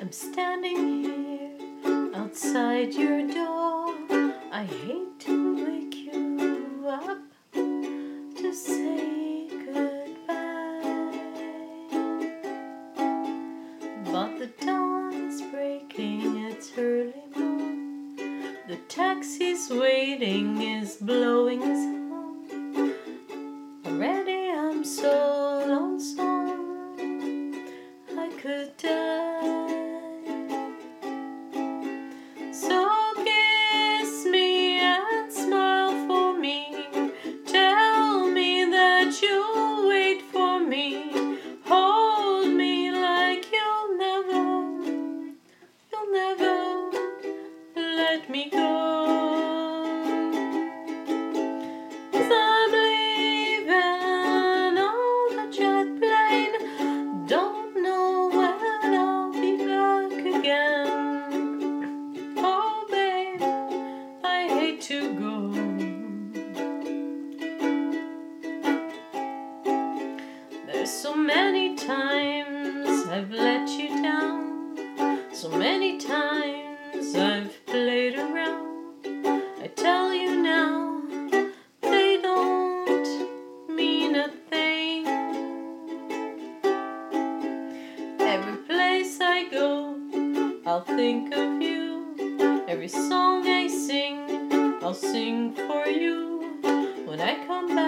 I'm standing here outside your door. I hate to wake you up to say goodbye. But the dawn is breaking, it's early morn. The taxi's waiting, is blowing let me go. I'm leaving on jet plane. Don't know when I'll be back again. Oh, babe, I hate to go. There's so many times I've let you down. So many times I've played Every place I go, I'll think of you. Every song I sing, I'll sing for you. When I come back,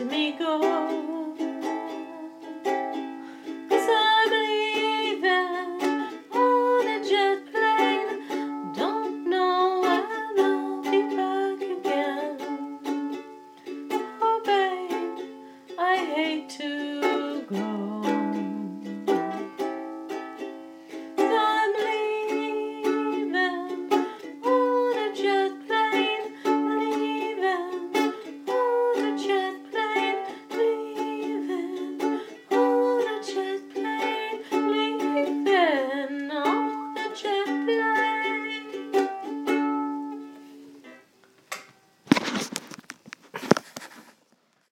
to me go.